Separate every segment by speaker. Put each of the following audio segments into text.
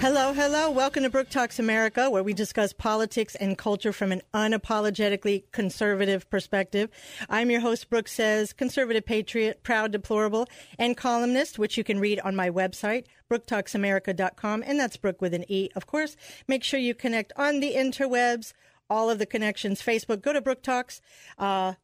Speaker 1: Hello, hello. Welcome to Brooke Talks America, where we discuss politics and culture from an unapologetically conservative perspective. I'm your host, Brooke Says, conservative patriot, proud deplorable, and columnist, which you can read on my website, brooketalksamerica.com, and that's Brooke with an E, of course. Make sure you connect on the interwebs, all of the connections, Facebook. Go to Brooke Talks. Uh,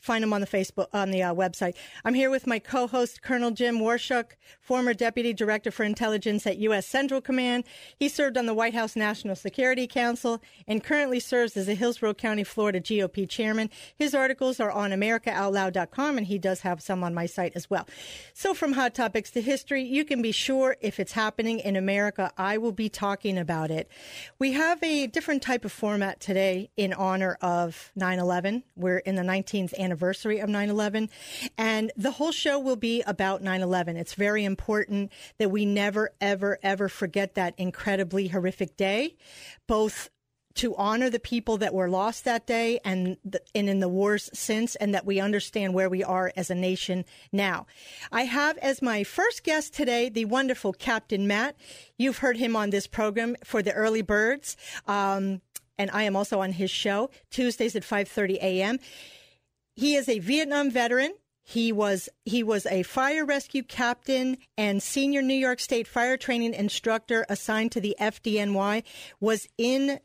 Speaker 1: find them on the Facebook on the uh, website. I'm here with my co-host Colonel Jim Waurishuk, former Deputy Director for Intelligence at U.S. Central Command. He served on the White House National Security Council and currently serves as the Hillsborough County, Florida GOP Chairman. His articles are on AmericaOutloud.com, and he does have some on my site as well. So, from hot topics to history, you can be sure if it's happening in America, I will be talking about it. We have a different type of format today in honor of 9/11. We're in the 19th anniversary anniversary of 9 11. And the whole show will be about 9 11. It's very important that we never, ever, ever forget that incredibly horrific day, both to honor the people that were lost that day and the, and in the wars since and that we understand where we are as a nation now. I have as my first guest today the wonderful Captain Matt. You've heard him on this program for the early birds. Um, and I am also on his show Tuesdays at 5:30 a.m. He is a Vietnam veteran. He was he was a fire rescue captain and senior New York State fire training instructor assigned to the FDNY. Was in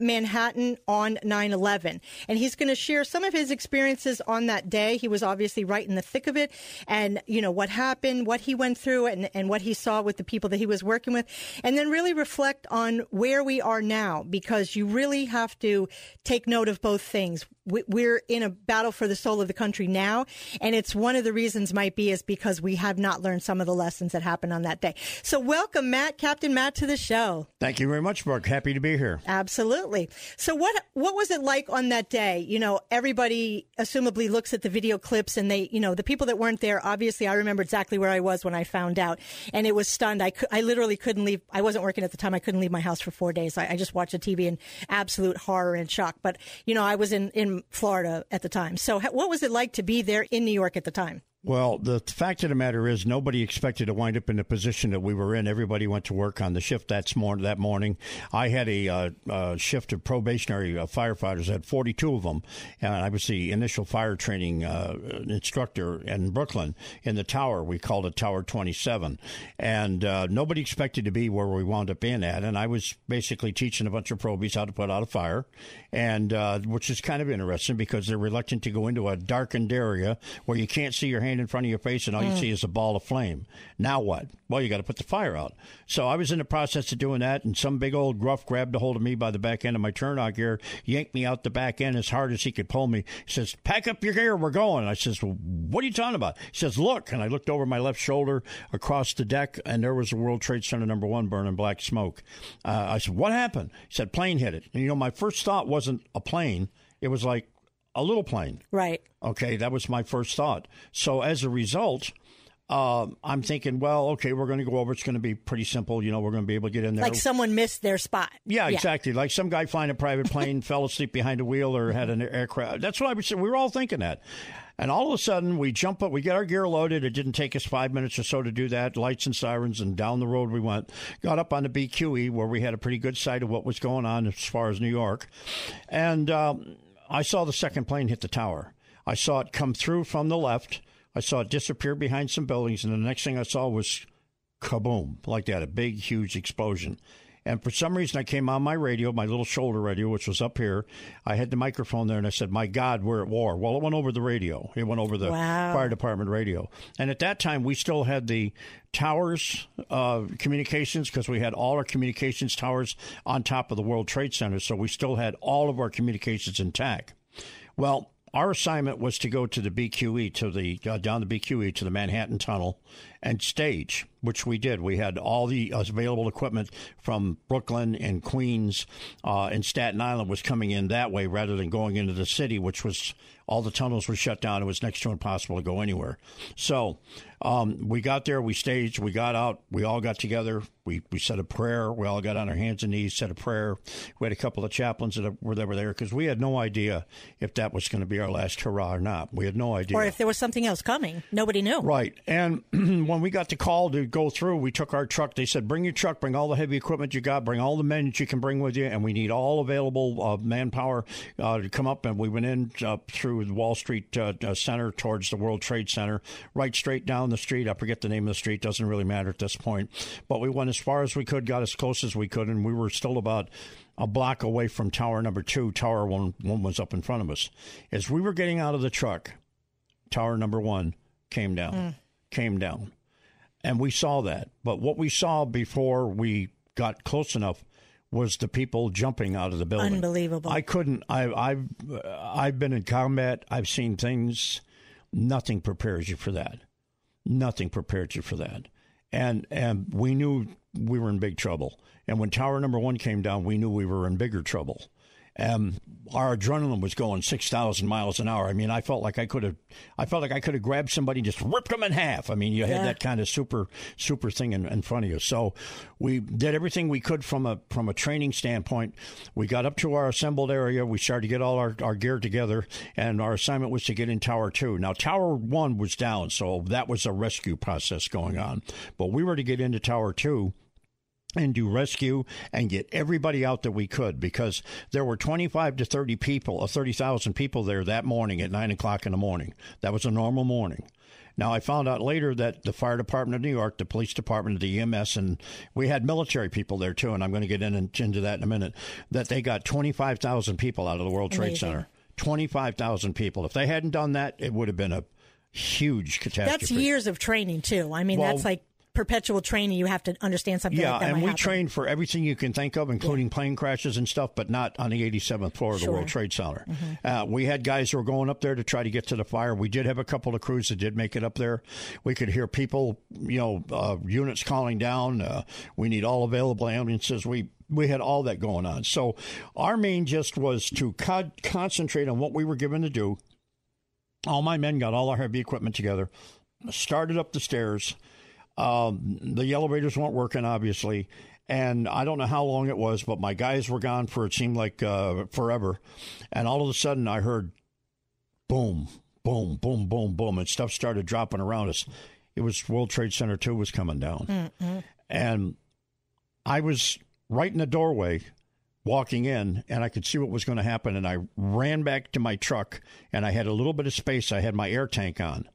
Speaker 1: Manhattan on 9-11. And he's going to share some of his experiences on that day. He was obviously right in the thick of it and, you know, what happened, what he went through and, and what he saw with the people that he was working with. And then really reflect on where we are now because you really have to take note of both things. We're in a battle for the soul of the country now. And it's one of the reasons might be is because we have not learned some of the lessons that happened on that day. So welcome, Matt, Captain Matt, to the show.
Speaker 2: Thank you very much, Mark. Happy to be here.
Speaker 1: Absolutely. So what what was it like on that day? You know, everybody assumably looks at the video clips and they, you know, the people that weren't there, obviously I remember exactly where I was when I found out and it was stunned. I, I literally couldn't leave. I wasn't working at the time. I couldn't leave my house for four days. I, I just watched the TV in absolute horror and shock. But, you know, I was in, in Florida at the time. So what was it like to be there in New York at the time?
Speaker 2: Well, the fact of the matter is, nobody expected to wind up in the position that we were in. Everybody went to work on the shift that morning. That morning, I had a uh, uh, shift of probationary uh, firefighters. I had 42 of them, and I was the initial fire training uh, instructor in Brooklyn in the tower. We called it Tower 27, and uh, nobody expected to be where we wound up in at. And I was basically teaching a bunch of probies how to put out a fire, and uh, which is kind of interesting because they're reluctant to go into a darkened area where you can't see your hand in front of your face and all mm. you see is a ball of flame. Now what? Well, you got to put the fire out. So I was in the process of doing that, and some big old gruff grabbed a hold of me by the back end of my turnout gear, yanked me out the back end as hard as he could pull me. He says, "Pack up your gear, we're going." I says, well, "What are you talking about?" He says, "Look," and I looked over my left shoulder across the deck, and there was the World Trade Center number one burning black smoke. Uh, I said, "What happened?" He said, "Plane hit it." And you know, my first thought wasn't a plane; it was like a little plane.
Speaker 1: Right.
Speaker 2: Okay, that was my first thought. So as a result, uh, I'm thinking, well, okay, we're going to go over. It's going to be pretty simple. You know, we're going to be able to get in there.
Speaker 1: Like someone missed their spot.
Speaker 2: Yeah, yeah. exactly. Like some guy flying a private plane fell asleep behind a wheel or had an aircraft. That's what I was saying. We were all thinking that. And all of a sudden, we jump up, we get our gear loaded. It didn't take us five minutes or so to do that. Lights and sirens, and down the road we went. Got up on the BQE where we had a pretty good sight of what was going on as far as New York. And um, I saw the second plane hit the tower. I saw it come through from the left. I saw it disappear behind some buildings, and the next thing I saw was kaboom, like that, a big, huge explosion. And for some reason, I came on my radio, my little shoulder radio, which was up here. I had the microphone there, and I said, "My God, we're at war." Well, it went over the radio. It went over the
Speaker 1: wow.
Speaker 2: fire department radio. And at that time, we still had the towers uh, communications because we had all our communications towers on top of the World Trade Center, so we still had all of our communications intact. Well, our assignment was to go to the BQE to the uh, down the BQE to the Manhattan Tunnel and stage, which we did. We had all the available equipment from Brooklyn and Queens uh, and Staten Island was coming in that way rather than going into the city, which was all the tunnels were shut down. It was next to impossible to go anywhere. So um, we got there, we staged, we got out, we all got together, we, we said a prayer, we all got on our hands and knees, said a prayer. We had a couple of chaplains that were, that were there because we had no idea if that was going to be our last hurrah or not. We had no idea.
Speaker 1: Or if there was something else coming. Nobody knew.
Speaker 2: Right. And when we got the call to go through, we took our truck. They said, bring your truck, bring all the heavy equipment you got, bring all the men that you can bring with you, and we need all available uh, manpower uh, to come up. And we went in uh, through Wall Street uh, uh, Center towards the World Trade Center, right straight down the street. I forget the name of the street, doesn't really matter at this point. But we went as far as we could, got as close as we could, and we were still about a block away from tower number two. Tower one, one was up in front of us. As we were getting out of the truck, tower number one came down, mm. came down. And we saw that. But what we saw before we got close enough was the people jumping out of the building.
Speaker 1: Unbelievable.
Speaker 2: I couldn't. I, I've I've been in combat. I've seen things. Nothing prepares you for that. Nothing prepared you for that. And and we knew we were in big trouble. And when tower number one came down, we knew we were in bigger trouble. Um, our adrenaline was going six thousand miles an hour. I mean, I felt like I could have, I felt like I could have grabbed somebody and just ripped them in half. I mean, you had that kind of super, super thing in, in, front of you. So we did everything we could from a from a training standpoint. We got up to our assembled area. We started to get all our, our gear together, and our assignment was to get in Tower Two. Now, Tower One was down, so that was a rescue process going on. But we were to get into Tower Two and do rescue and get everybody out that we could because there were 25 to 30 people, or uh, 30,000 people there that morning at 9 o'clock in the morning. That was a normal morning. Now, I found out later that the fire department of New York, the police department, the EMS, and we had military people there too, and I'm going to get in and, into that in a minute, that they got 25,000 people out of the World Trade Amazing. Center. 25,000 people. If they hadn't done that, it would have been a huge catastrophe.
Speaker 1: That's years of training, too. I mean, well, that's like perpetual training, you have to understand something.
Speaker 2: Yeah,
Speaker 1: like
Speaker 2: and we
Speaker 1: happen.
Speaker 2: train for everything you can think of, including yeah. plane crashes and stuff, but not on the 87th floor of the World Trade Center. Mm-hmm. Uh, we had guys who were going up there to try to get to the fire. We did have a couple of crews that did make it up there. We could hear people, you know, uh, units calling down. Uh, we need all available ambulances. We we had all that going on. So our main just was to co- concentrate on what we were given to do. All my men got all our heavy equipment together, started up the stairs um, the elevators weren't working, obviously. And I don't know how long it was, but my guys were gone for it seemed like uh, forever. And all of a sudden, I heard boom, boom, boom, boom, boom, and stuff started dropping around us. It was World Trade Center 2 was coming down. Mm-hmm. And I was right in the doorway walking in and I could see what was going to happen. And I ran back to my truck and I had a little bit of space. I had my air tank on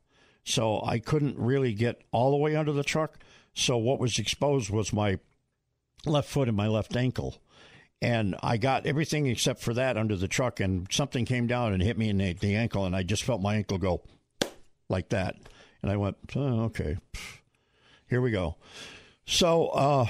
Speaker 2: so I couldn't really get all the way under the truck. So what was exposed was my left foot and my left ankle. And I got everything except for that under the truck, and something came down and hit me in the, the ankle, and I just felt my ankle go like that. And I went, oh, okay, here we go. So uh,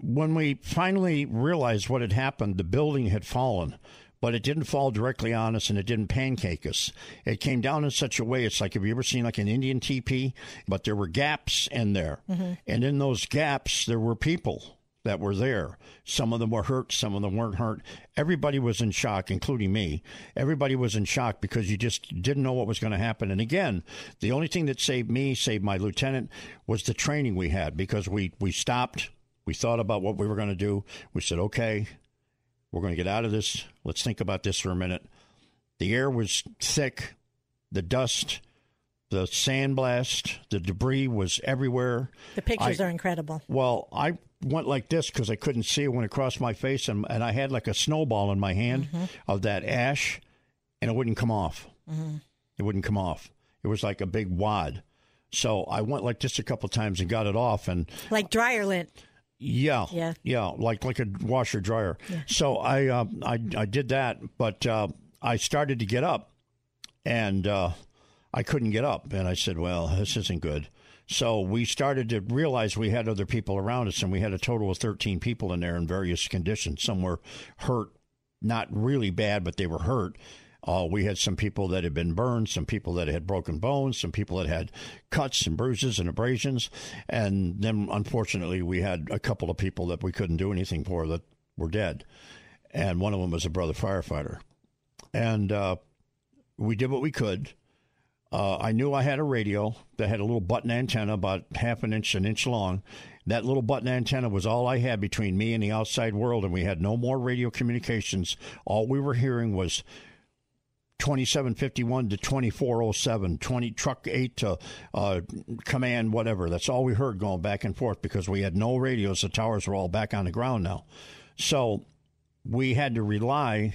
Speaker 2: when we finally realized what had happened, the building had fallen but it didn't fall directly on us and it didn't pancake us. It came down in such a way, it's like, have you ever seen like an Indian teepee? But there were gaps in there. Mm-hmm. And in those gaps, there were people that were there. Some of them were hurt, some of them weren't hurt. Everybody was in shock, including me. Everybody was in shock because you just didn't know what was going to happen. And again, the only thing that saved me, saved my lieutenant, was the training we had because we, we stopped. We thought about what we were going to do. We said, okay, we're going to get out of this. Let's think about this for a minute. The air was thick, the dust, the sandblast, the debris was everywhere.
Speaker 1: The pictures I, are incredible.
Speaker 2: Well, I went like this because I couldn't see it went across my face, and, and I had like a snowball in my hand mm-hmm. of that ash, and it wouldn't come off. Mm-hmm. It wouldn't come off. It was like a big wad. So I went like this a couple times and got it off, and
Speaker 1: like dryer lint.
Speaker 2: Yeah,
Speaker 1: yeah,
Speaker 2: yeah, like like a washer dryer. Yeah. So I uh, I I did that, but uh, I started to get up, and uh, I couldn't get up, and I said, "Well, this isn't good." So we started to realize we had other people around us, and we had a total of thirteen people in there in various conditions. Some were hurt, not really bad, but they were hurt. Uh, we had some people that had been burned, some people that had broken bones, some people that had cuts and bruises and abrasions. And then, unfortunately, we had a couple of people that we couldn't do anything for that were dead. And one of them was a brother firefighter. And uh, we did what we could. Uh, I knew I had a radio that had a little button antenna about half an inch, an inch long. That little button antenna was all I had between me and the outside world, and we had no more radio communications. All we were hearing was 2751 to 2407, 20 truck 8 to uh, command whatever. That's all we heard going back and forth because we had no radios. The towers were all back on the ground now. So we had to rely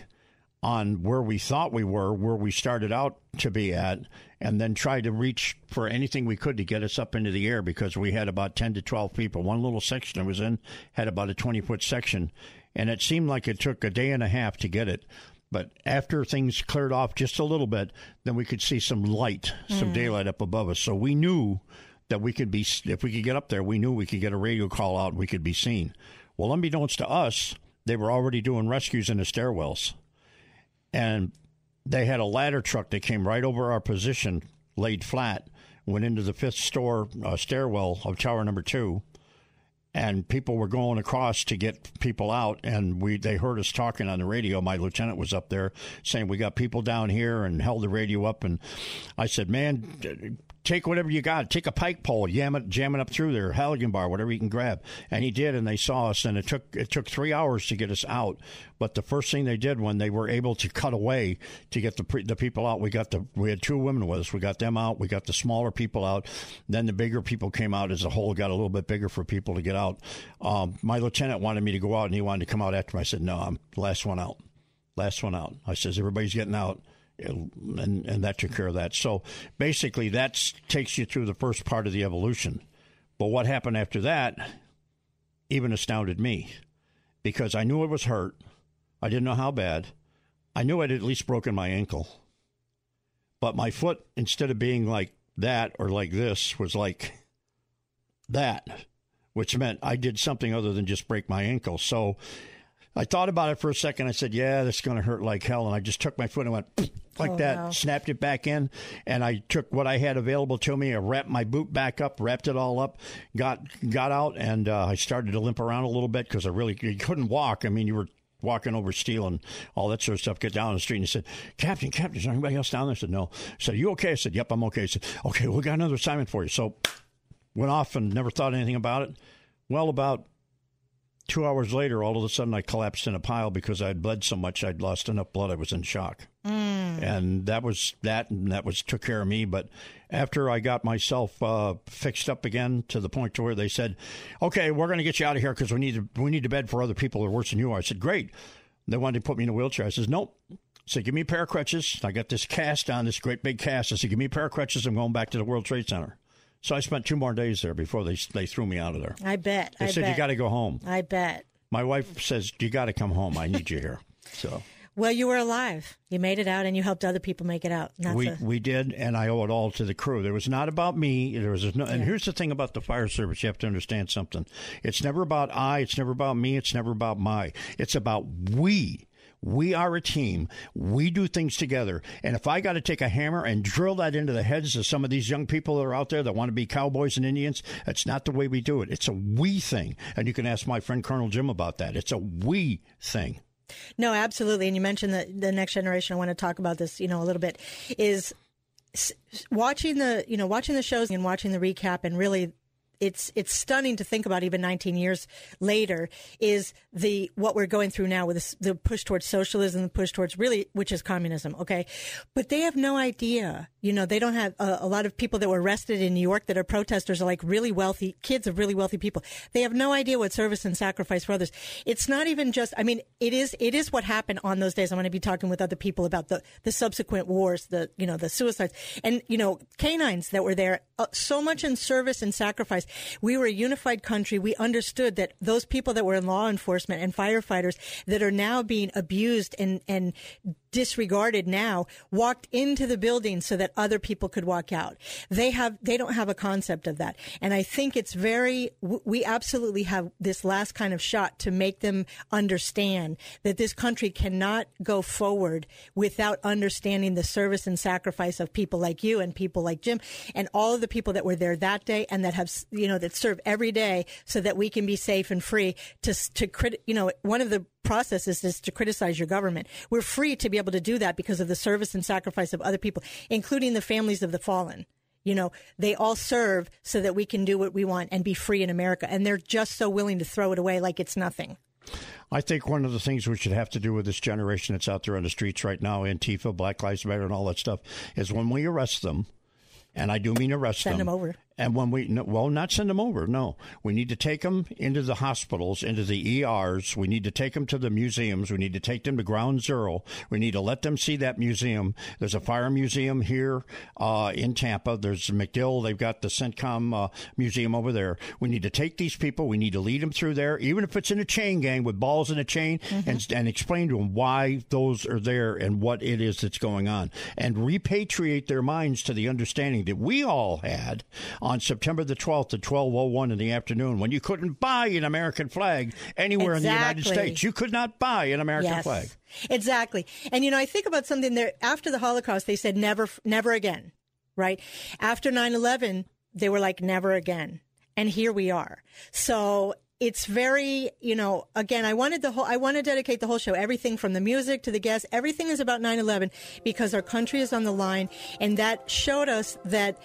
Speaker 2: on where we thought we were, where we started out to be at, and then try to reach for anything we could to get us up into the air because we had about 10 to 12 people. One little section I was in had about a 20 foot section, and it seemed like it took a day and a half to get it. But after things cleared off just a little bit, then we could see some light, some mm. daylight up above us. So we knew that we could be, if we could get up there, we knew we could get a radio call out and we could be seen. Well, unbeknownst to us, they were already doing rescues in the stairwells. And they had a ladder truck that came right over our position, laid flat, went into the fifth store uh, stairwell of tower number two and people were going across to get people out and we they heard us talking on the radio. My lieutenant was up there saying we got people down here and held the radio up and i said man take whatever you got. Take a pike pole, jam it, jam it up through there, Halligan bar, whatever you can grab. And he did, and they saw us. And it took it took three hours to get us out. But the first thing they did when they were able to cut away to get the the people out, we got the we had two women with us. We got them out. We got the smaller people out. Then the bigger people came out as a whole. Got a little bit bigger for people to get out. Um, my lieutenant wanted me to go out, and he wanted to come out after me. I said, "No, I'm the last one out. Last one out." I says, "Everybody's getting out." And and that took care of that. So basically, that takes you through the first part of the evolution. But what happened after that even astounded me because I knew I was hurt. I didn't know how bad. I knew I'd at least broken my ankle. But my foot, instead of being like that or like this, was like that, which meant I did something other than just break my ankle. So I thought about it for a second. I said, "Yeah, this is going to hurt like hell." And I just took my foot and went like oh, that, snapped it back in, and I took what I had available to me. I wrapped my boot back up, wrapped it all up, got got out, and uh, I started to limp around a little bit because I really couldn't walk. I mean, you were walking over steel and all that sort of stuff. Get down the street and he said, Captain, Captain, is there anybody else down there? I said, No. I said, You okay? I said, Yep, I'm okay. I said, Okay, we got another assignment for you. So went off and never thought anything about it. Well, about Two hours later, all of a sudden, I collapsed in a pile because I had bled so much I'd lost enough blood. I was in shock, mm. and that was that, and that was took care of me. But after I got myself uh, fixed up again to the point to where they said, "Okay, we're going to get you out of here because we need to, we need to bed for other people who are worse than you are," I said, "Great." They wanted to put me in a wheelchair. I said, "Nope." So give me a pair of crutches. I got this cast on, this great big cast. I said, give me a pair of crutches. I'm going back to the World Trade Center. So I spent two more days there before they they threw me out of there.
Speaker 1: I bet.
Speaker 2: They
Speaker 1: I
Speaker 2: said
Speaker 1: bet.
Speaker 2: you got to go home.
Speaker 1: I bet.
Speaker 2: My wife says you got to come home. I need you here. So.
Speaker 1: Well, you were alive. You made it out, and you helped other people make it out.
Speaker 2: we a... we did, and I owe it all to the crew. There was not about me. There was no, and yeah. here's the thing about the fire service. You have to understand something. It's never about I. It's never about me. It's never about my. It's about we. We are a team. We do things together. And if I got to take a hammer and drill that into the heads of some of these young people that are out there that want to be cowboys and Indians, that's not the way we do it. It's a we thing. And you can ask my friend Colonel Jim about that. It's a we thing.
Speaker 1: No, absolutely. And you mentioned the the next generation. I want to talk about this, you know, a little bit. Is watching the you know watching the shows and watching the recap and really it's it's stunning to think about even 19 years later is the what we're going through now with this, the push towards socialism, the push towards really which is communism. Okay, but they have no idea. You know, they don't have a lot of people that were arrested in New York that are protesters are like really wealthy kids of really wealthy people. They have no idea what service and sacrifice for others. It's not even just. I mean, it is it is what happened on those days. I'm going to be talking with other people about the the subsequent wars, the you know the suicides, and you know canines that were there. Uh, so much in service and sacrifice we were a unified country. We understood that those people that were in law enforcement and firefighters that are now being abused and, and disregarded now walked into the building so that other people could walk out. They have, they don't have a concept of that. And I think it's very, we absolutely have this last kind of shot to make them understand that this country cannot go forward without understanding the service and sacrifice of people like you and people like Jim and all of the people that were there that day and that have, you know, that serve every day so that we can be safe and free to, to, crit, you know, one of the processes is to criticize your government. We're free to be able to do that because of the service and sacrifice of other people, including the families of the fallen. You know, they all serve so that we can do what we want and be free in America. And they're just so willing to throw it away like it's nothing.
Speaker 2: I think one of the things we should have to do with this generation that's out there on the streets right now, Antifa, Black Lives Matter, and all that stuff, is when we arrest them, and I do mean arrest them.
Speaker 1: Send
Speaker 2: them.
Speaker 1: them over.
Speaker 2: And when we, no, well, not send them over. No, we need to take them into the hospitals, into the ERs. We need to take them to the museums. We need to take them to Ground Zero. We need to let them see that museum. There's a fire museum here uh, in Tampa. There's MacDill. They've got the CENTCOM uh, museum over there. We need to take these people. We need to lead them through there, even if it's in a chain gang with balls in a chain, mm-hmm. and, and explain to them why those are there and what it is that's going on, and repatriate their minds to the understanding that we all had on September the 12th at 12:01 in the afternoon when you couldn't buy an American flag anywhere exactly. in the United States. You could not buy an American
Speaker 1: yes.
Speaker 2: flag.
Speaker 1: Exactly. And you know, I think about something there after the Holocaust they said never never again, right? After 9/11 they were like never again. And here we are. So it's very, you know, again, I wanted the whole, I want to dedicate the whole show, everything from the music to the guests, everything is about 9-11 because our country is on the line. And that showed us that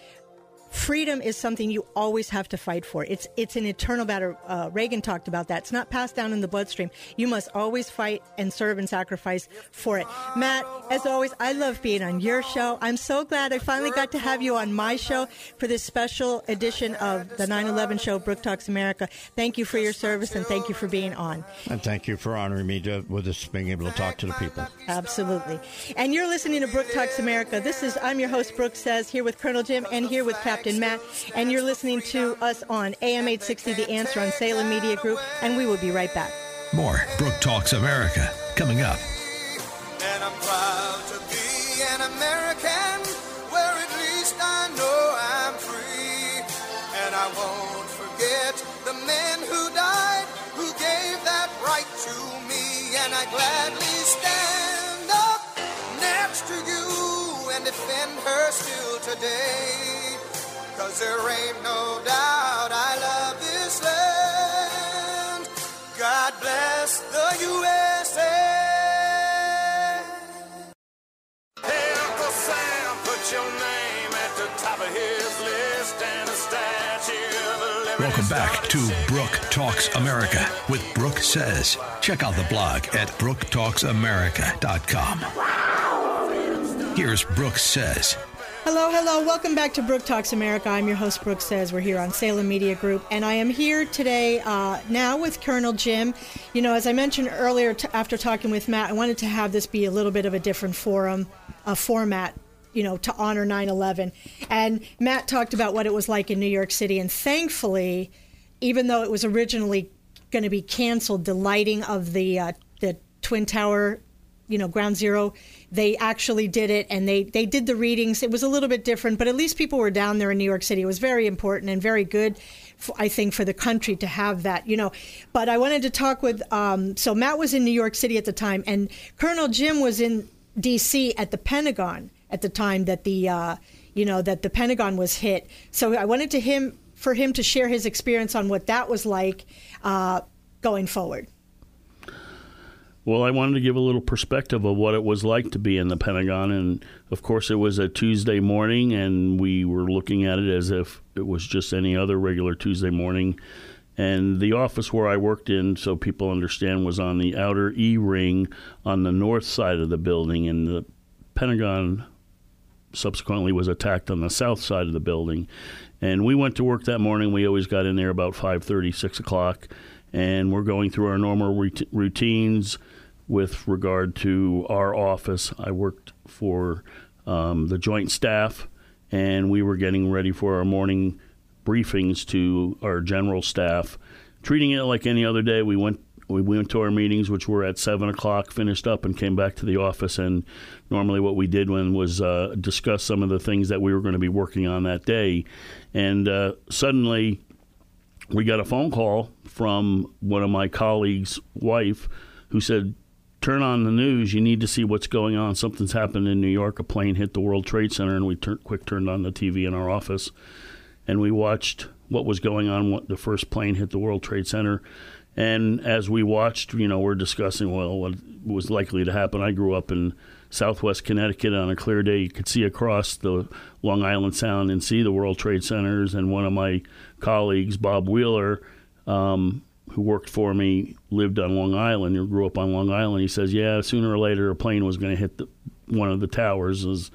Speaker 1: freedom is something you always have to fight for. It's it's an eternal battle. Uh, Reagan talked about that. It's not passed down in the bloodstream. You must always fight and serve and sacrifice for it. Matt, as always, I love being on your show. I'm so glad I finally got to have you on my show for this special edition of the 9/11 show, Brooke Talks America. Thank you for your service and thank you for being on.
Speaker 2: And thank you for honoring me to, with us being able to talk to the people.
Speaker 1: Absolutely. And you're listening to Brooke Talks America. This is I'm your host Brooke says here with Colonel Jim and here with Captain and Matt, and you're listening to us on AM 860 The Answer on Salem Media Group, and we will be right back.
Speaker 3: More Brooke Talks America coming up.
Speaker 4: And I'm proud to be an American where at least I know I'm free. And I won't forget the men who died, who gave that right to me. And I gladly stand up next to you and defend her still today. Cause there ain't no doubt I love this land. God bless the USA. Hey, Uncle Sam, put your name at the top of his list and a statue of
Speaker 3: Welcome back to Brooke Talks America with Brooke Says. Check out the blog at brooketalksamerica.com. Here's Brooke Says.
Speaker 1: Hello, hello. Welcome back to Brooke Talks America. I'm your host, Brooke Says. We're here on Salem Media Group, and I am here today uh, now with Colonel Jim. You know, as I mentioned earlier, t- after talking with Matt, I wanted to have this be a little bit of a different forum, a format you know, to honor 9/11. And Matt talked about what it was like in New York City, and thankfully, even though it was originally going to be canceled, the lighting of the uh, the Twin Tower you know ground zero they actually did it and they they did the readings. It was a little bit different but at least people were down there in new york city. It was very important and very good for, i think for the country to have that you know. But i wanted to talk with um, so matt was in new york city at the time and colonel jim was in dc at the pentagon at the time that the uh, you know that the pentagon was hit. So i wanted to him for him to share his experience on what that was like uh, going forward
Speaker 5: well, I wanted to give a little perspective of what it was like to be in the Pentagon. And of course, it was a Tuesday morning, and we were looking at it as if it was just any other regular Tuesday morning. And the office where I worked in, so people understand, was on the outer E ring on the north side of the building. And the Pentagon subsequently was attacked on the south side of the building. And we went to work that morning. We always got in there about 5.30, 6 o'clock. And we're going through our normal routines with regard to our office. I worked for um, the joint staff, and we were getting ready for our morning briefings to our general staff, treating it like any other day. We went we went to our meetings, which were at seven o'clock, finished up, and came back to the office. And normally, what we did when was uh, discuss some of the things that we were going to be working on that day. And uh, suddenly, we got a phone call from one of my colleagues' wife, who said, "Turn on the news. You need to see what's going on. Something's happened in New York. A plane hit the World Trade Center." And we tur- quick turned on the TV in our office, and we watched what was going on. What the first plane hit the World Trade Center and as we watched, you know, we're discussing, well, what was likely to happen. I grew up in southwest Connecticut on a clear day. You could see across the Long Island Sound and see the World Trade Centers. And one of my colleagues, Bob Wheeler, um, who worked for me, lived on Long Island or grew up on Long Island. He says, yeah, sooner or later a plane was going to hit the, one of the towers. As,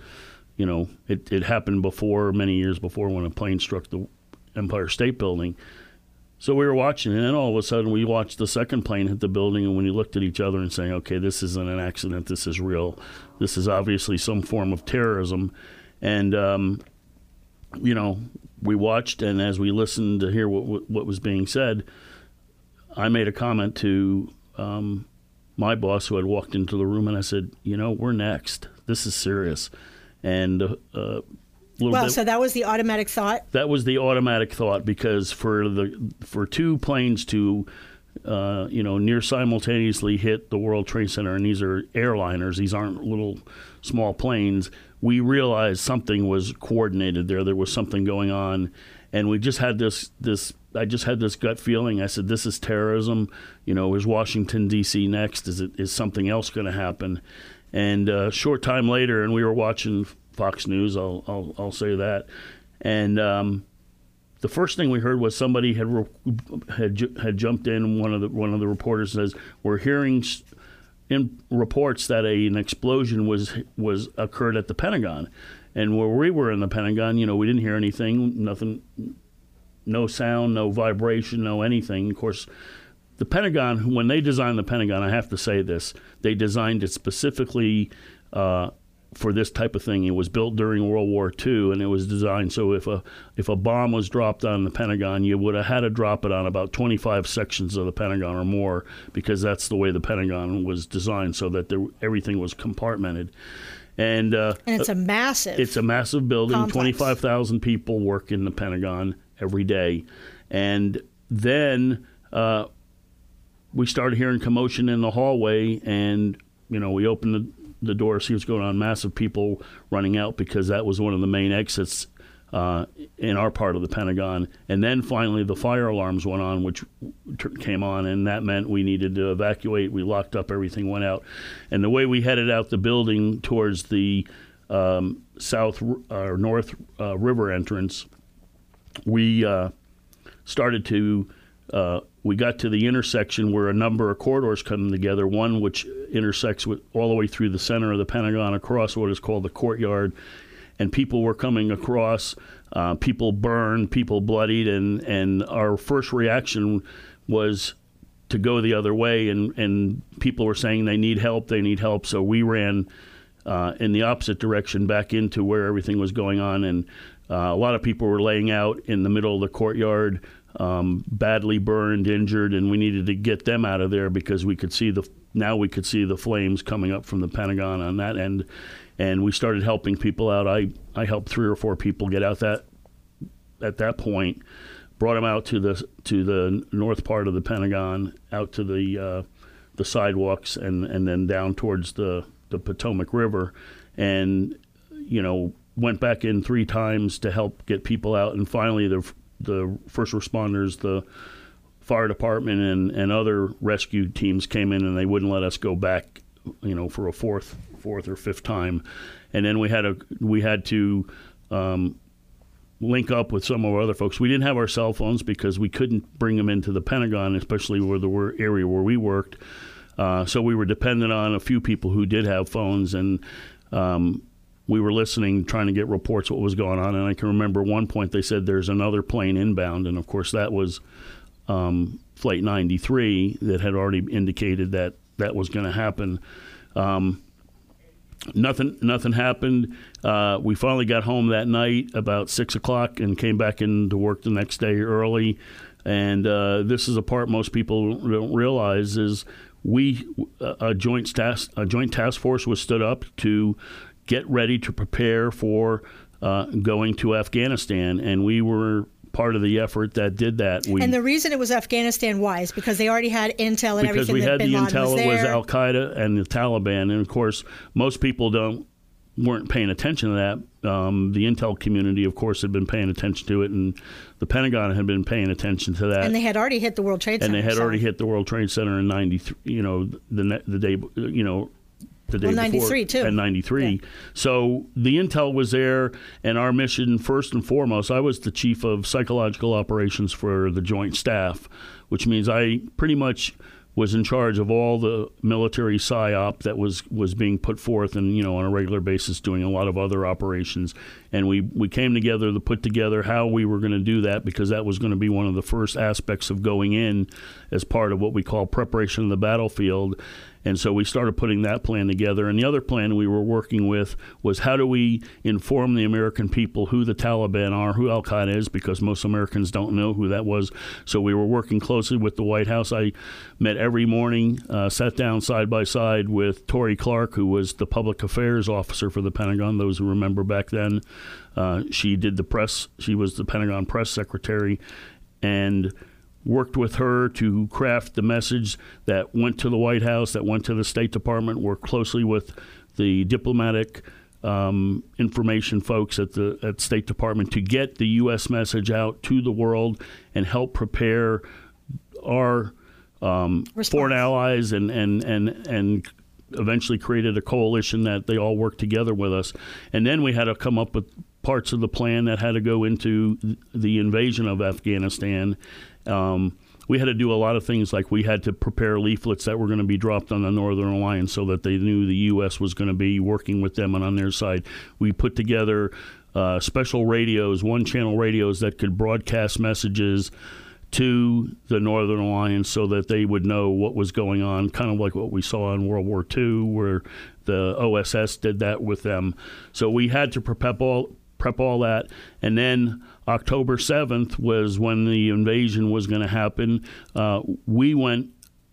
Speaker 5: you know, it, it happened before, many years before, when a plane struck the Empire State Building. So we were watching, and then all of a sudden we watched the second plane hit the building, and when we looked at each other and saying, "Okay, this isn't an accident. This is real. This is obviously some form of terrorism," and um, you know, we watched, and as we listened to hear what what was being said, I made a comment to um, my boss who had walked into the room, and I said, "You know, we're next. This is serious." And uh,
Speaker 1: well,
Speaker 5: bit,
Speaker 1: so that was the automatic thought.
Speaker 5: That was the automatic thought because for the for two planes to uh, you know near simultaneously hit the World Trade Center, and these are airliners; these aren't little small planes. We realized something was coordinated there. There was something going on, and we just had this this. I just had this gut feeling. I said, "This is terrorism." You know, is Washington D.C. next? Is it is something else going to happen? And a uh, short time later, and we were watching Fox News. I'll I'll, I'll say that. And um, the first thing we heard was somebody had re- had had jumped in. One of the one of the reporters says, "We're hearing." In reports that a, an explosion was was occurred at the Pentagon, and where we were in the Pentagon, you know, we didn't hear anything, nothing, no sound, no vibration, no anything. Of course, the Pentagon, when they designed the Pentagon, I have to say this, they designed it specifically uh, for this type of thing. It was built during World War II, and it was designed so if a if a bomb was dropped on the Pentagon, you would have had to drop it on about 25 sections of the Pentagon or more, because that's the way the Pentagon was designed, so that there, everything was compartmented. And, uh,
Speaker 1: and it's a massive.
Speaker 5: It's a massive building. Twenty five thousand people work in the Pentagon every day, and then uh, we started hearing commotion in the hallway, and you know we opened the the door, to see what's going on. Massive people running out because that was one of the main exits uh, in our part of the Pentagon. And then finally, the fire alarms went on, which came on, and that meant we needed to evacuate. We locked up, everything went out. And the way we headed out the building towards the um, south or uh, north uh, river entrance, we uh, started to uh, we got to the intersection where a number of corridors come together. One which intersects with all the way through the center of the Pentagon across what is called the courtyard, and people were coming across. Uh, people burned, people bloodied, and and our first reaction was to go the other way. And and people were saying they need help, they need help. So we ran uh, in the opposite direction back into where everything was going on, and uh, a lot of people were laying out in the middle of the courtyard um, badly burned, injured, and we needed to get them out of there because we could see the now we could see the flames coming up from the Pentagon on that end, and we started helping people out. I I helped three or four people get out that at that point, brought them out to the to the north part of the Pentagon, out to the uh, the sidewalks, and and then down towards the the Potomac River, and you know went back in three times to help get people out, and finally the the first responders, the fire department, and, and other rescue teams came in, and they wouldn't let us go back, you know, for a fourth fourth or fifth time, and then we had a we had to. Um, link up with some of our other folks. We didn't have our cell phones because we couldn't bring them into the Pentagon, especially where the area where we worked. Uh, so we were dependent on a few people who did have phones, and um, we were listening, trying to get reports what was going on. And I can remember one point they said there's another plane inbound, and of course that was um, Flight 93 that had already indicated that that was going to happen. Um, nothing, nothing happened. Uh, we finally got home that night about six o'clock and came back into work the next day early. And uh, this is a part most people don't realize is we a joint task a joint task force was stood up to get ready to prepare for uh, going to Afghanistan, and we were part of the effort that did that.
Speaker 1: We, and the reason it was Afghanistan, why? Is because they already had intel and
Speaker 5: because
Speaker 1: everything.
Speaker 5: Because we had
Speaker 1: the
Speaker 5: intel,
Speaker 1: was
Speaker 5: it was Al Qaeda and the Taliban, and of course, most people don't weren't paying attention to that. Um, the intel community, of course, had been paying attention to it, and the Pentagon had been paying attention to that.
Speaker 1: And they had already hit the World Trade
Speaker 5: Center.
Speaker 1: And
Speaker 5: they had
Speaker 1: so.
Speaker 5: already hit the World Trade Center in '93. You know, the the day, you know, the day
Speaker 1: well,
Speaker 5: before
Speaker 1: 93 too.
Speaker 5: and 93
Speaker 1: yeah.
Speaker 5: so the intel was there and our mission first and foremost i was the chief of psychological operations for the joint staff which means i pretty much was in charge of all the military psyop that was was being put forth and you know on a regular basis doing a lot of other operations and we we came together to put together how we were going to do that because that was going to be one of the first aspects of going in as part of what we call preparation of the battlefield and so we started putting that plan together. And the other plan we were working with was how do we inform the American people who the Taliban are, who Al Qaeda is, because most Americans don't know who that was. So we were working closely with the White House. I met every morning, uh, sat down side by side with Torie Clarke, who was the public affairs officer for the Pentagon, those who remember back then. Uh, she did the press, she was the Pentagon press secretary. And worked with her to craft the message that went to the White House, that went to the State Department, worked closely with the diplomatic um, information folks at the at State Department to get the U.S. message out to the world and help prepare our um, foreign allies and and and and eventually created a coalition that they all worked together with us. And then we had to come up with parts of the plan that had to go into the invasion of Afghanistan um, we had to do a lot of things like we had to prepare leaflets that were going to be dropped on the Northern Alliance so that they knew the U.S. was going to be working with them and on their side. We put together uh, special radios, one channel radios that could broadcast messages to the Northern Alliance so that they would know what was going on, kind of like what we saw in World War II, where the OSS did that with them. So we had to prep all, prep all that. And then October 7th was when the invasion was going to happen. Uh, we went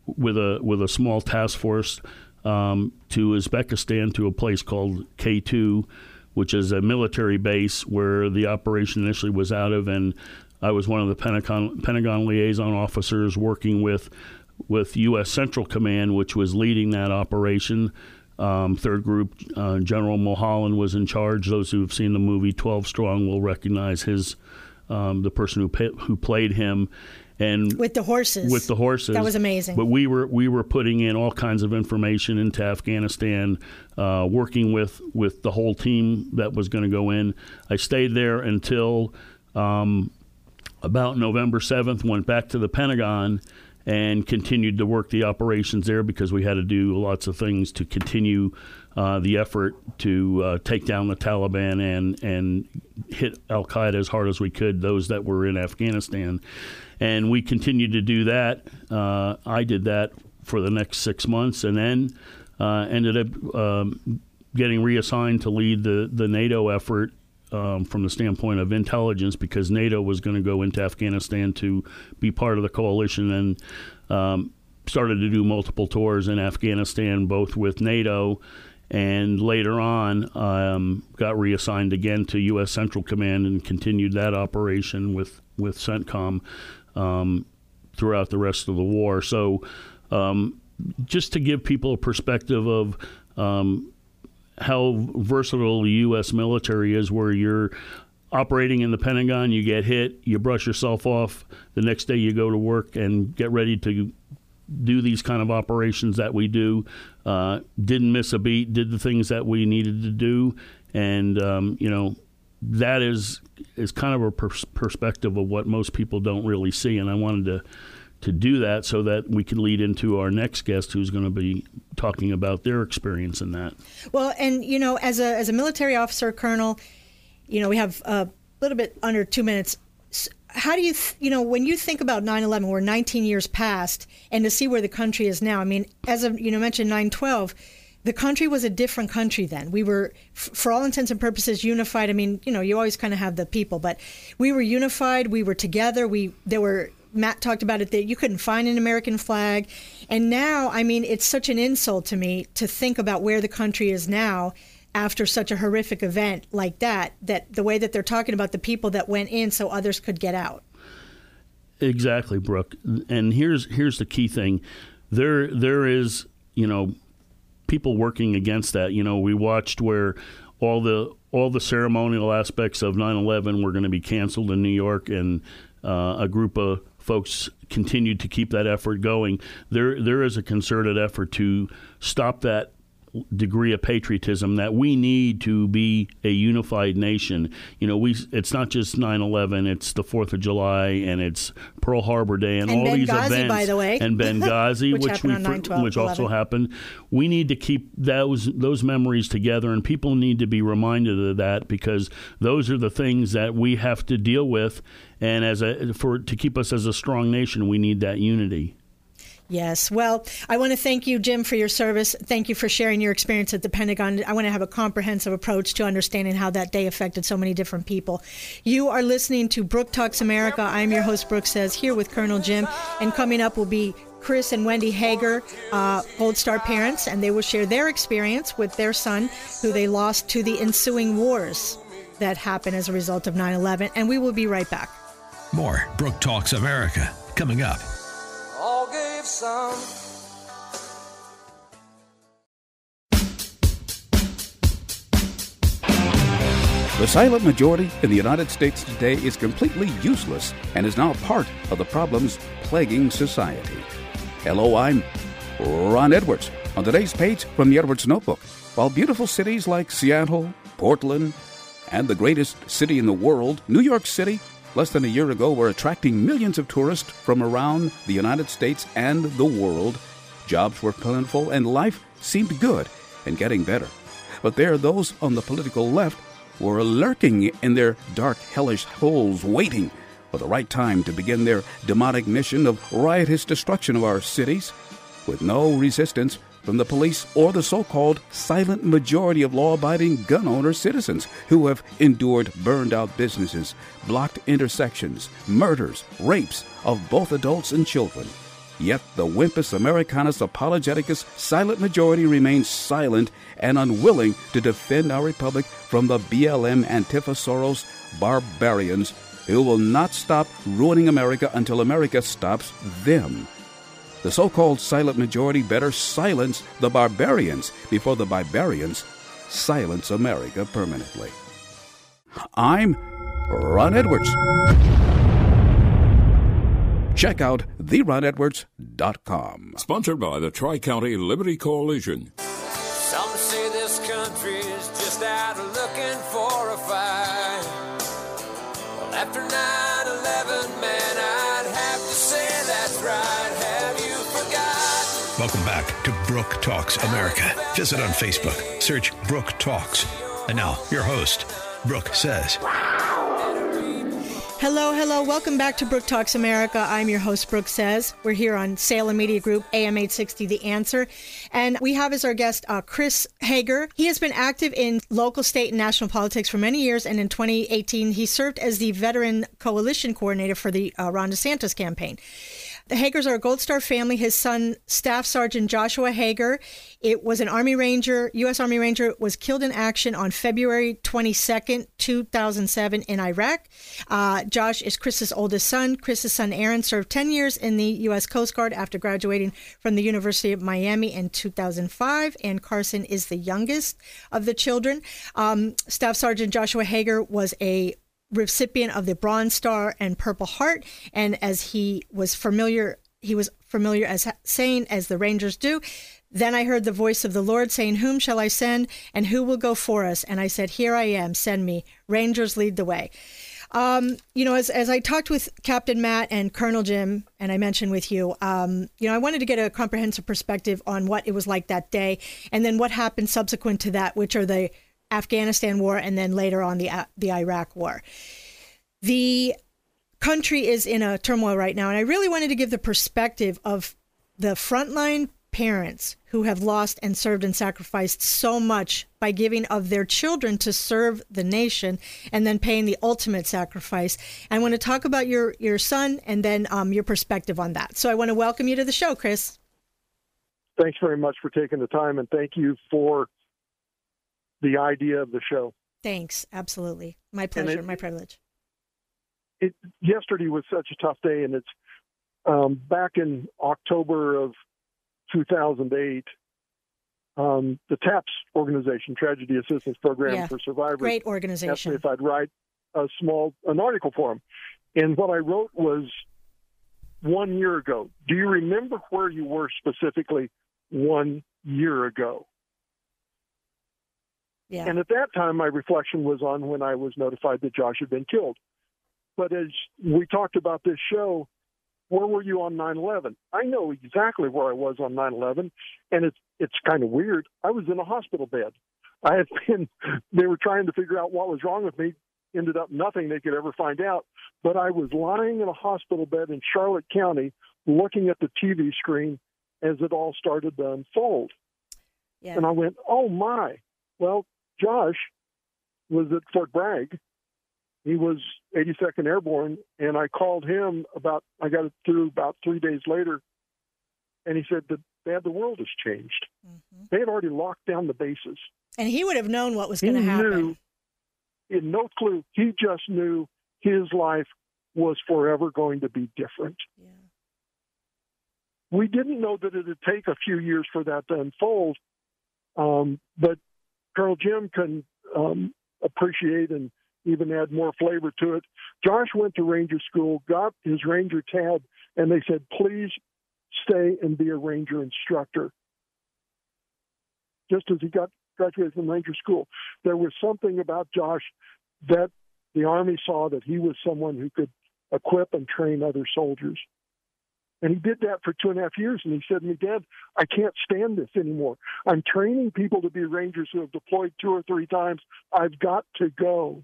Speaker 5: with a with a small task force um, to Uzbekistan to a place called K2, which is a military base where the operation initially was out of, and I was one of the Pentagon, Pentagon liaison officers working with with U.S. Central Command, which was leading that operation. Um, third group, uh, General Mulholland was in charge. Those who have seen the movie Twelve Strong will recognize his um, the person who who played him, and
Speaker 1: with the horses.
Speaker 5: With the horses,
Speaker 1: that was amazing.
Speaker 5: But we were we were putting in all kinds of information into Afghanistan, uh, working with with the whole team that was going to go in. I stayed there until um, about November seventh. Went back to the Pentagon and continued to work the operations there because we had to do lots of things to continue uh, the effort to uh, take down the Taliban and and hit Al Qaeda as hard as we could. Those that were in Afghanistan, and we continued to do that. Uh, I did that for the next six months, and then uh, ended up um, getting reassigned to lead the the NATO effort um, from the standpoint of intelligence because NATO was going to go into Afghanistan to be part of the coalition and um, started to do multiple tours in Afghanistan, both with NATO and later on um, got reassigned again to U.S. Central Command and continued that operation with with CENTCOM um, throughout the rest of the war. So, um, just to give people a perspective of um, how versatile the U.S. military is, where you're operating in the Pentagon, you get hit, you brush yourself off. The next day, you go to work and get ready to do these kind of operations that we do. Uh, didn't miss a beat. Did the things that we needed to do, and um, you know that is is kind of a pers- perspective of what most people don't really see. And I wanted to to do that so that we can lead into our next guest who's going to be talking about their experience in that.
Speaker 1: Well, and you know, as a as a military officer, colonel, you know, we have a little bit under two minutes. How do you, th- you know, when you think about 9/11, we're 19 years past, and to see where the country is now. I mean, as of you know, mentioned 9/12 the country was a different country then. We were, for all intents and purposes, unified. I mean, you know, you always kind of have the people, but we were unified. We were together. We there were Matt talked about it that you couldn't find an American flag. And now, I mean, it's such an insult to me to think about where the country is now after such a horrific event like that, that the way that they're talking about the people that went in so others could get out.
Speaker 5: Exactly, Brooke. And here's here's the key thing. There there is, you know, people working against that. You know, we watched where all the all the ceremonial aspects of 9/11 were going to be canceled in New York and uh, a group of folks continued to keep that effort going. There there is a concerted effort to stop that degree of patriotism that we need to be a unified nation. You know, we it's not just 9/11, it's the 4th of July and it's Pearl Harbor Day and,
Speaker 1: And
Speaker 5: all
Speaker 1: Benghazi,
Speaker 5: these events
Speaker 1: by the way.
Speaker 5: and Benghazi
Speaker 1: Which
Speaker 5: which, we
Speaker 1: on
Speaker 5: for-
Speaker 1: 9/12,
Speaker 5: which also happened. We need to keep those those memories together and people need to be reminded of that because those are the things that we have to deal with and as a for to keep us as a strong nation, we need that unity.
Speaker 1: Yes. Well, I want to thank you, Jim, for your service. Thank you for sharing your experience at the Pentagon. I want to have a comprehensive approach to understanding how that day affected so many different people. You are listening to Brooke Talks America. I'm your host, Brooke Says, here with Colonel Jim. And coming up will be Chris and Wendy Hager, uh, Gold Star parents, and they will share their experience with their son, who they lost to the ensuing wars that happened as a result of 9 11. And we will be right back.
Speaker 3: More Brooke Talks America coming up.
Speaker 4: All gave some.
Speaker 6: The silent majority in the United States today is completely useless and is now part of the problems plaguing society. Hello, I'm Ron Edwards. On today's page from the Edwards Notebook, while beautiful cities like Seattle, Portland, and the greatest city in the world, New York City, less than a year ago were attracting millions of tourists from around the United States and the world, jobs were plentiful and life seemed good and getting better. But there those on the political left were lurking in their dark, hellish holes, waiting for the right time to begin their demonic mission of riotous destruction of our cities, with no resistance from the police or the so called silent majority of law abiding gun owner citizens who have endured burned out businesses, blocked intersections, murders, rapes of both adults and children. Yet the Wimpus Americanus Apologeticus silent majority remains silent and unwilling to defend our republic from the BLM Antifa Soros barbarians who will not stop ruining America until America stops them. The so called silent majority better silence the barbarians before the barbarians silence America permanently. I'm Ron Edwards. Check out theronedwards.com.
Speaker 7: Sponsored by the Tri County Liberty Coalition.
Speaker 4: Some say this country is just out looking for a fight. Well, after 9
Speaker 3: Brooke Talks America. Visit on Facebook, search Brooke Talks. And now, your host, Brooke Says.
Speaker 1: Hello, hello. Welcome back to Brooke Talks America. I'm your host, Brooke Says. We're here on Salem Media Group, AM 860, The Answer. And we have as our guest uh, Chris Hager. He has been active in local, state, and national politics for many years. And in 2018, he served as the Veteran Coalition Coordinator for the uh, Ron DeSantis campaign. The Hagers are a Gold Star family. His son, Staff Sergeant Joshua Hager, it was an Army Ranger, U.S. Army Ranger, was killed in action on February 22nd, 2007 in Iraq. Uh, Josh is Chris's oldest son. Chris's son, Aaron, served 10 years in the U.S. Coast Guard after graduating from the University of Miami in 2005. And Carson is the youngest of the children. Um, Staff Sergeant Joshua Hager was a recipient of the Bronze Star and Purple Heart. And as he was familiar, he was familiar as saying, as the Rangers do, then I heard the voice of the Lord saying, Whom shall I send and who will go for us? And I said, Here I am, send me. Rangers lead the way. Um, you know, as, as I talked with Captain Matt and Colonel Jim, and I mentioned with you, um, you know, I wanted to get a comprehensive perspective on what it was like that day and then what happened subsequent to that, which are the Afghanistan war and then later on the, the Iraq war. The country is in a turmoil right now, and I really wanted to give the perspective of the frontline parents who have lost and served and sacrificed so much by giving of their children to serve the nation and then paying the ultimate sacrifice. I want to talk about your, your son and then um, your perspective on that. So I want to welcome you to the show, Chris.
Speaker 8: Thanks very much for taking the time and thank you for the idea of the show.
Speaker 1: Thanks. Absolutely. My pleasure.
Speaker 8: it-
Speaker 1: my privilege.
Speaker 8: It, yesterday was such a tough day, and it's um, back in October of 2008. Um, the TAPS organization, Tragedy Assistance Program
Speaker 1: Yeah.
Speaker 8: for Survivors,
Speaker 1: Great organization.
Speaker 8: asked me if I'd write a small an article for them. And what I wrote was one year ago. Do you remember where you were specifically one year ago?
Speaker 1: Yeah.
Speaker 8: And at that time, my reflection was on when I was notified that Josh had been killed. But as we talked about this show, where were you on 9/11? I know exactly where I was on 9/11, and it's it's kind of weird. I was in a hospital bed. I had been. They were trying to figure out what was wrong with me. Ended up nothing they could ever find out. But I was lying in a hospital bed in Charlotte County, looking at the TV screen as it all started to unfold.
Speaker 1: yeah.
Speaker 8: And I went, oh my. Well, Josh was at Fort Bragg. He was 82nd Airborne, and I called him about, I got it through about three days later, and he said that, Dad, the world has changed.
Speaker 1: Mhm.
Speaker 8: They had already locked down the bases.
Speaker 1: And he would have known what was going to happen.
Speaker 8: knew, he had no clue. He just knew his life was forever going to be different.
Speaker 1: Yeah.
Speaker 8: we didn't know that it would take a few years for that to unfold. Um, but Colonel Jim can um, appreciate and even add more flavor to it. Josh went to Ranger School, got his Ranger tab, and they said, please stay and be a Ranger instructor. Just as he got graduated from Ranger School, there was something about Josh that the Army saw that he was someone who could equip and train other soldiers. And he did that for two and a half years. And he said to me, Dad, I can't stand this anymore. I'm training people to be Rangers who have deployed two or three times. I've got to go.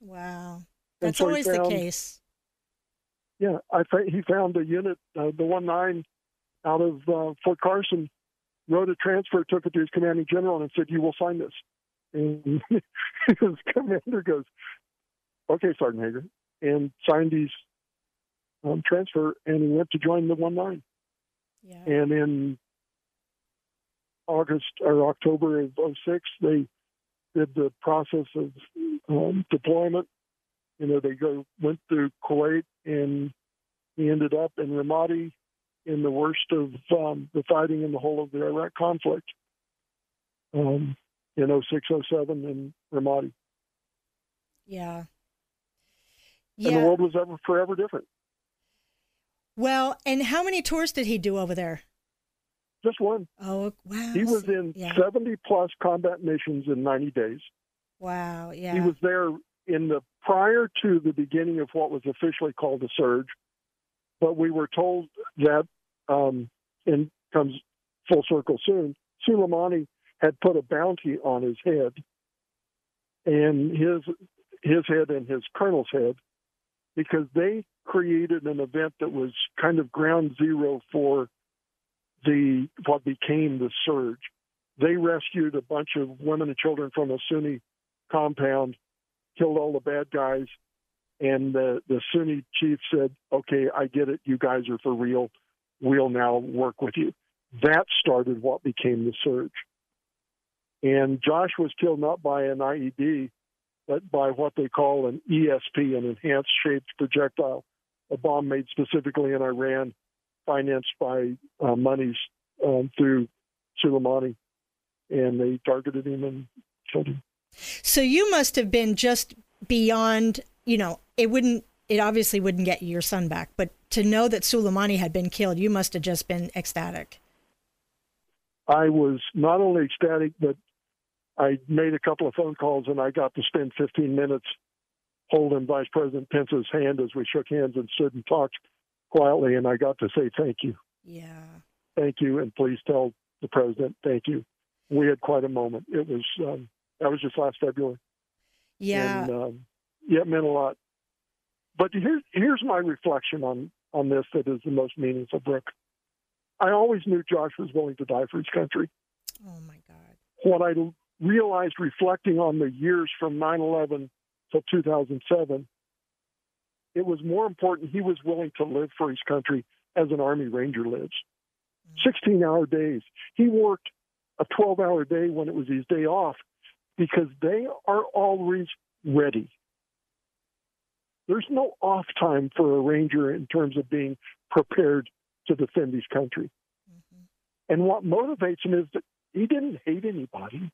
Speaker 1: Wow. That's
Speaker 8: so
Speaker 1: always the case.
Speaker 8: Yeah, I he found a unit, uh, the one nine, out of uh, Fort Carson, wrote a transfer, took it to his commanding general, and said, "You will sign this." And his commander goes, "Okay, Sergeant Hager," and signed his um, transfer, and he went to join the one nine.
Speaker 1: Yeah.
Speaker 8: And in August or October of 06, they did the process of um, deployment. You know, they go went through Kuwait and he ended up in Ramadi in the worst of um, the fighting in the whole of the Iraq conflict um, in 06, 07 in Ramadi.
Speaker 1: Yeah.
Speaker 8: And the world was ever forever different.
Speaker 1: Well, and how many tours did he do over there?
Speaker 8: Just one.
Speaker 1: Oh, wow.
Speaker 8: He was in
Speaker 1: Yeah.
Speaker 8: 70 plus combat missions in 90 days.
Speaker 1: Wow. Yeah.
Speaker 8: He was there in the prior to the beginning of what was officially called the surge, but we were told that, um, and comes full circle soon. Soleimani had put a bounty on his head, and his his head and his colonel's head, because they created an event that was kind of ground zero for the what became the surge. They rescued a bunch of women and children from a Sunni compound, killed all the bad guys, and the the Sunni chief said, "Okay, I get it. You guys are for real. We'll now work with you." That started what became the surge. And Josh was killed not by an IED, but by what they call an ESP, an enhanced shaped projectile, a bomb made specifically in Iran, financed by uh, monies um, through Soleimani, and they targeted him and killed him.
Speaker 1: So you must have been just beyond, you know, it wouldn't, it obviously wouldn't get your son back, but to know that Soleimani had been killed, you must have just been ecstatic.
Speaker 8: I was not only ecstatic, but I made a couple of phone calls and I got to spend 15 minutes holding Vice President Pence's hand as we shook hands and stood and talked quietly. And I got to say thank you,
Speaker 1: Yeah.
Speaker 8: thank you, and please tell the president thank you. We had quite a moment. It was um, that was just last February.
Speaker 1: Yeah.
Speaker 8: and um, yeah, it meant a lot. But here's here's my reflection on on this that is the most meaningful, Brooke. I always knew Josh was willing to die for his country.
Speaker 1: Oh my God.
Speaker 8: What I realized reflecting on the years from 9 11 to 2007, it was more important he was willing to live for his country as an Army Ranger lives. 16 hour days. He worked a 12 hour day when it was his day off because they are always ready. There's no off time for a ranger in terms of being prepared to defend his country. Mm-hmm. And what motivates him is that he didn't hate anybody.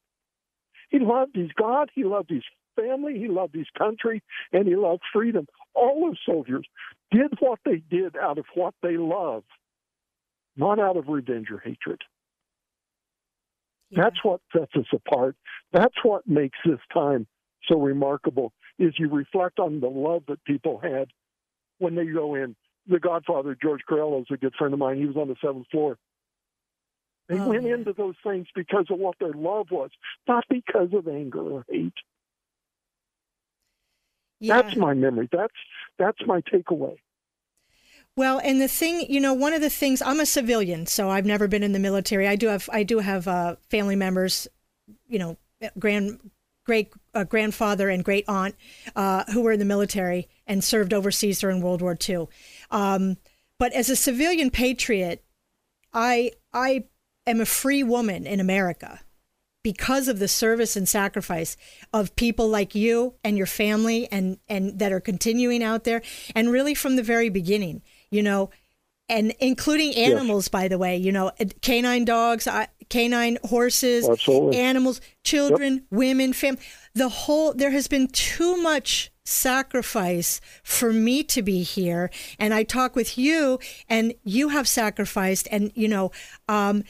Speaker 8: He loved his God, he loved his family, he loved his country, and he loved freedom. All those soldiers did what they did out of what they loved, not out of revenge or hatred. Yeah. That's what sets us apart. That's what makes this time so remarkable is you reflect on the love that people had when they go in. The Godfather, George Corello, is a good friend of mine. He was on the seventh floor. They oh, went into those things because of what their love was, not because of anger or hate. Yeah. That's my memory. That's that's my takeaway.
Speaker 1: Well, and the thing, you know, one of the things I'm a civilian, so I've never been in the military. I do have I do have uh, family members, you know, grand great uh, grandfather and great aunt uh, who were in the military and served overseas during World War II. Um, but as a civilian patriot, I I am a free woman in America because of the service and sacrifice of people like you and your family and and that are continuing out there and really from the very beginning you know and including animals yes. by the way you know canine dogs canine horses Absolutely. animals children yep. women fam the whole there has been too much sacrifice for me to be here and i talk with you and you have sacrificed and you know um,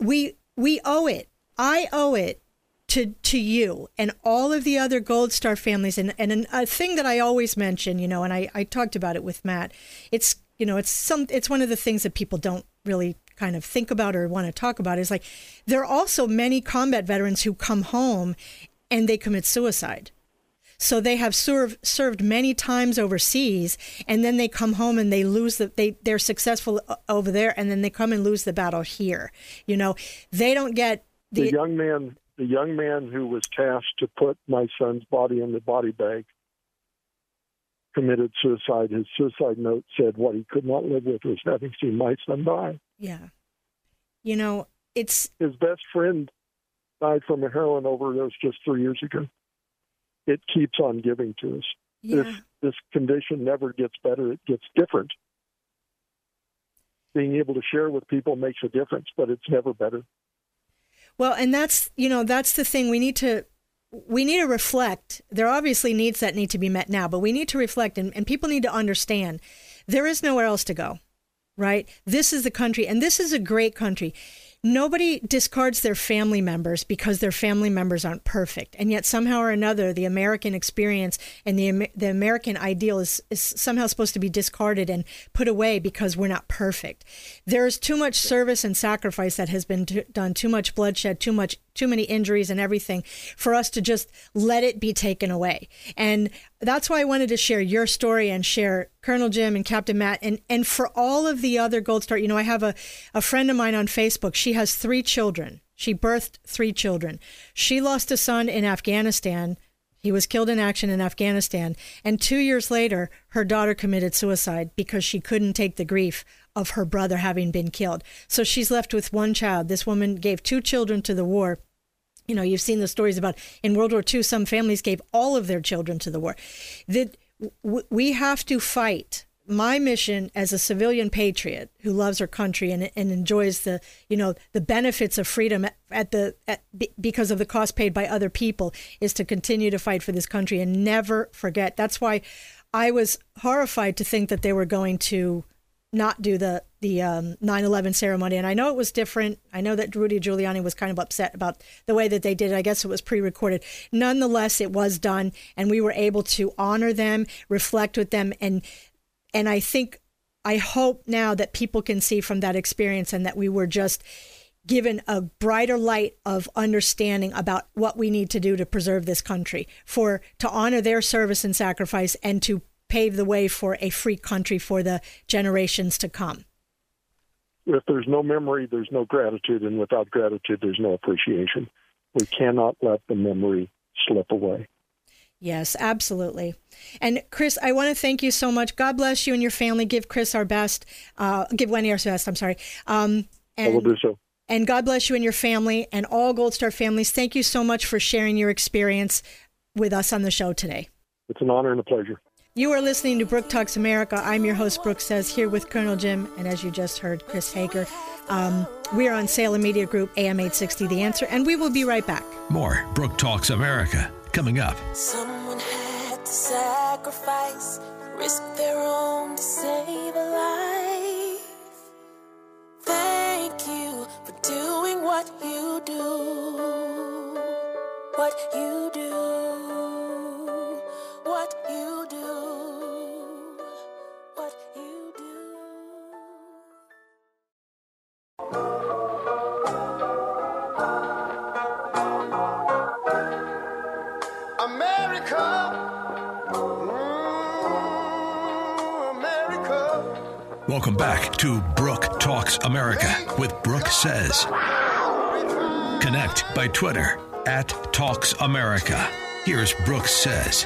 Speaker 1: we we owe it. I owe it to to you and all of the other Gold Star families. And and a thing that I always mention, you know, and I I talked about it with Matt. It's you know, it's some it's one of the things that people don't really kind of think about or want to talk about is like there are also many combat veterans who come home and they commit suicide so they have served served many times overseas, and then they come home and they lose the they they're successful over there, and then they come and lose the battle here. You know, they don't get
Speaker 8: the, the young man. The young man who was tasked to put my son's body in the body bag committed suicide. His suicide note said what he could not live with was having seen my son die.
Speaker 1: Yeah. You know, it's
Speaker 8: his best friend died from a heroin overdose just three years ago it keeps on giving to us. Yeah. This this condition never gets better; it gets different. Being able to share with people makes a difference, but it's never better.
Speaker 1: Well, and that's you know that's the thing we need to we need to reflect. There are obviously needs that need to be met now, but we need to reflect, and, and people need to understand there is nowhere else to go, right? This is the country, and this is a great country nobody discards their family members because their family members aren't perfect. And yet, somehow or another, the American experience and the, the American ideal is, is somehow supposed to be discarded and put away because we're not perfect. There's too much service and sacrifice that has been t- done, too much bloodshed, too much too many injuries and everything for us to just let it be taken away. And that's why I wanted to share your story and share Colonel Jim and Captain Matt and, and for all of the other Gold Star. You know, I have a, a friend of mine on Facebook. She has three children. She birthed three children. She lost a son in Afghanistan. He was killed in action in Afghanistan. And two years later, her daughter committed suicide because she couldn't take the grief of her brother having been killed. So she's left with one child. This woman gave two children to the war. You know, you've seen the stories about in World War II, some families gave all of their children to the war. That we have to fight. My mission as a civilian patriot who loves her country and, and enjoys the you know the benefits of freedom at the at, because of the cost paid by other people is to continue to fight for this country and never forget. That's why I was horrified to think that they were going to not do the the um, 9/11 ceremony. And I know it was different. I know that Rudy Giuliani was kind of upset about the way that they did it. I guess it was pre-recorded. Nonetheless, it was done, and we were able to honor them, reflect with them, and and I think I hope now that people can see from that experience and that we were just given a brighter light of understanding about what we need to do to preserve this country for to honor their service and sacrifice and to pave the way for a free country for the generations to come.
Speaker 8: if there's no memory, there's no gratitude, and without gratitude, there's no appreciation. We cannot let the memory slip away.
Speaker 1: Yes, absolutely. And Chris, I want to thank you so much. God bless you and your family. Give Chris our best. Uh, give Wendy our best. I'm sorry. Um,
Speaker 8: and, I will do so.
Speaker 1: And God bless you and your family and all Gold Star families. Thank you so much for sharing your experience with us on the show today.
Speaker 8: It's an honor and a pleasure.
Speaker 1: You are listening to Brooke Talks America. I'm your host, Brooke Says, here with Colonel Jim, and as you just heard, Chris Hager. Um, we are on Salem Media Group, AM 860 The Answer, and we will be right back.
Speaker 3: More Brooke Talks America coming up.
Speaker 9: Someone had to sacrifice, risk their own to save a life. Thank you for doing what you do. What you do.
Speaker 3: Welcome back to Brooke Talks America with Brooke Says. Connect by Twitter at Talks America. Here's Brooke Says.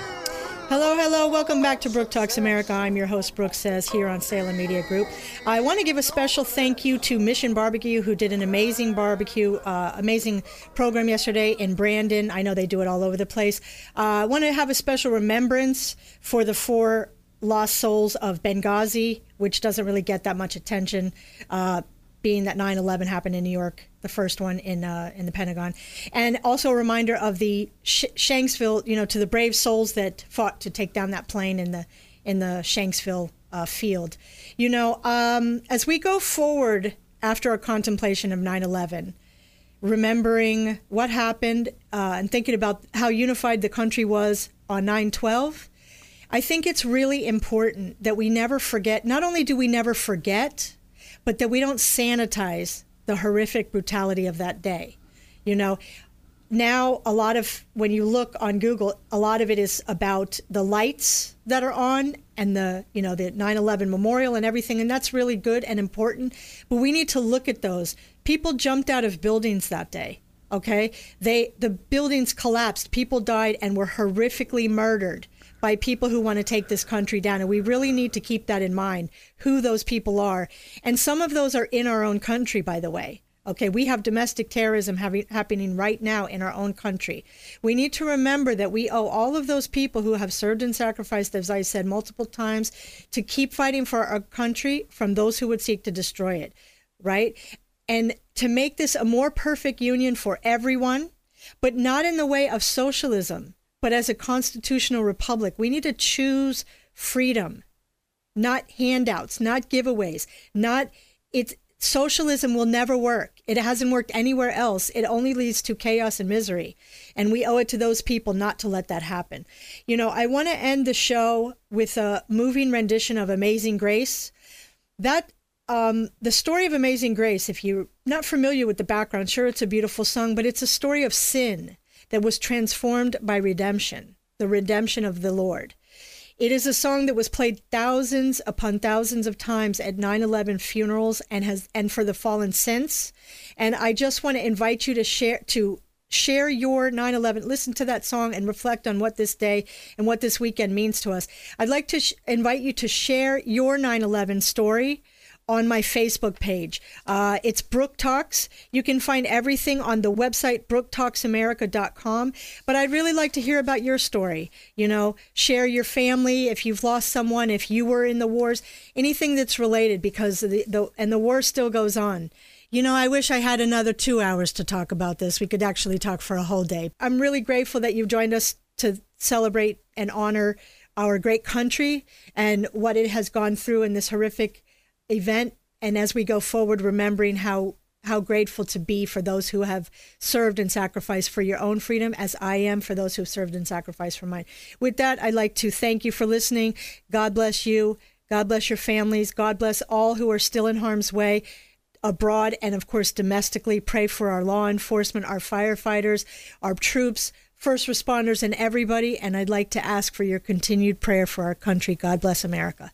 Speaker 1: Hello, hello. Welcome back to Brooke Talks America. I'm your host, Brooke Says, here on Salem Media Group. I want to give a special thank you to Mission Barbecue, who did an amazing barbecue, uh, amazing program yesterday in Brandon. I know they do it all over the place. Uh, I want to have a special remembrance for the four lost souls of Benghazi, which doesn't really get that much attention. Uh, being that 9/11 happened in New York, the first one in uh, in the Pentagon, and also a reminder of the Sh- Shanksville, you know, to the brave souls that fought to take down that plane in the in the Shanksville uh, field. You know, um, as we go forward after our contemplation of 9/11, remembering what happened uh, and thinking about how unified the country was on 9/12. I think it's really important that we never forget. Not only do we never forget but that we don't sanitize the horrific brutality of that day. You know, now a lot of when you look on Google, a lot of it is about the lights that are on and the you know the 9/11 memorial and everything, and that's really good and important. But we need to look at those. People jumped out of buildings that day. Okay, they the buildings collapsed. People died and were horrifically murdered by people who want to take this country down. And we really need to keep that in mind, who those people are. And some of those are in our own country, by the way. Okay, we have domestic terrorism happening right now in our own country. We need to remember that we owe all of those people who have served and sacrificed, as I said multiple times, to keep fighting for our country from those who would seek to destroy it, right? And to make this a more perfect union for everyone, but not in the way of socialism, but as a constitutional republic, we need to choose freedom, not handouts, not giveaways, not it's socialism will never work. It hasn't worked anywhere else. It only leads to chaos and misery. And we owe it to those people not to let that happen. You know, I want to end the show with a moving rendition of Amazing Grace. That um, the story of Amazing Grace, if you're not familiar with the background, sure, it's a beautiful song, but it's a story of sin that was transformed by redemption, the redemption of the Lord. It is a song that was played thousands upon thousands of times at 9/11 funerals and has and for the fallen since. And I just want to invite you to share to share your 9/11 listen to that song and reflect on what this day and what this weekend means to us. I'd like to sh- invite you to share your 9/11 story on my Facebook page. Uh, it's Brooke Talks. You can find everything on the website, brooketalksamerica.com. But I'd really like to hear about your story. You know, share your family, if you've lost someone, if you were in the wars, anything that's related, because the, the and the war still goes on. You know, I wish I had another two hours to talk about this. We could actually talk for a whole day. I'm really grateful that you've joined us to celebrate and honor our great country and what it has gone through in this horrific event and as we go forward remembering how how grateful to be for those who have served and sacrificed for your own freedom as I am for those who've served and sacrificed for mine. With that, I'd like to thank you for listening. God bless you. God bless your families. God bless all who are still in harm's way abroad and of course domestically. Pray for our law enforcement, our firefighters, our troops, first responders and everybody and I'd like to ask for your continued prayer for our country. God bless America.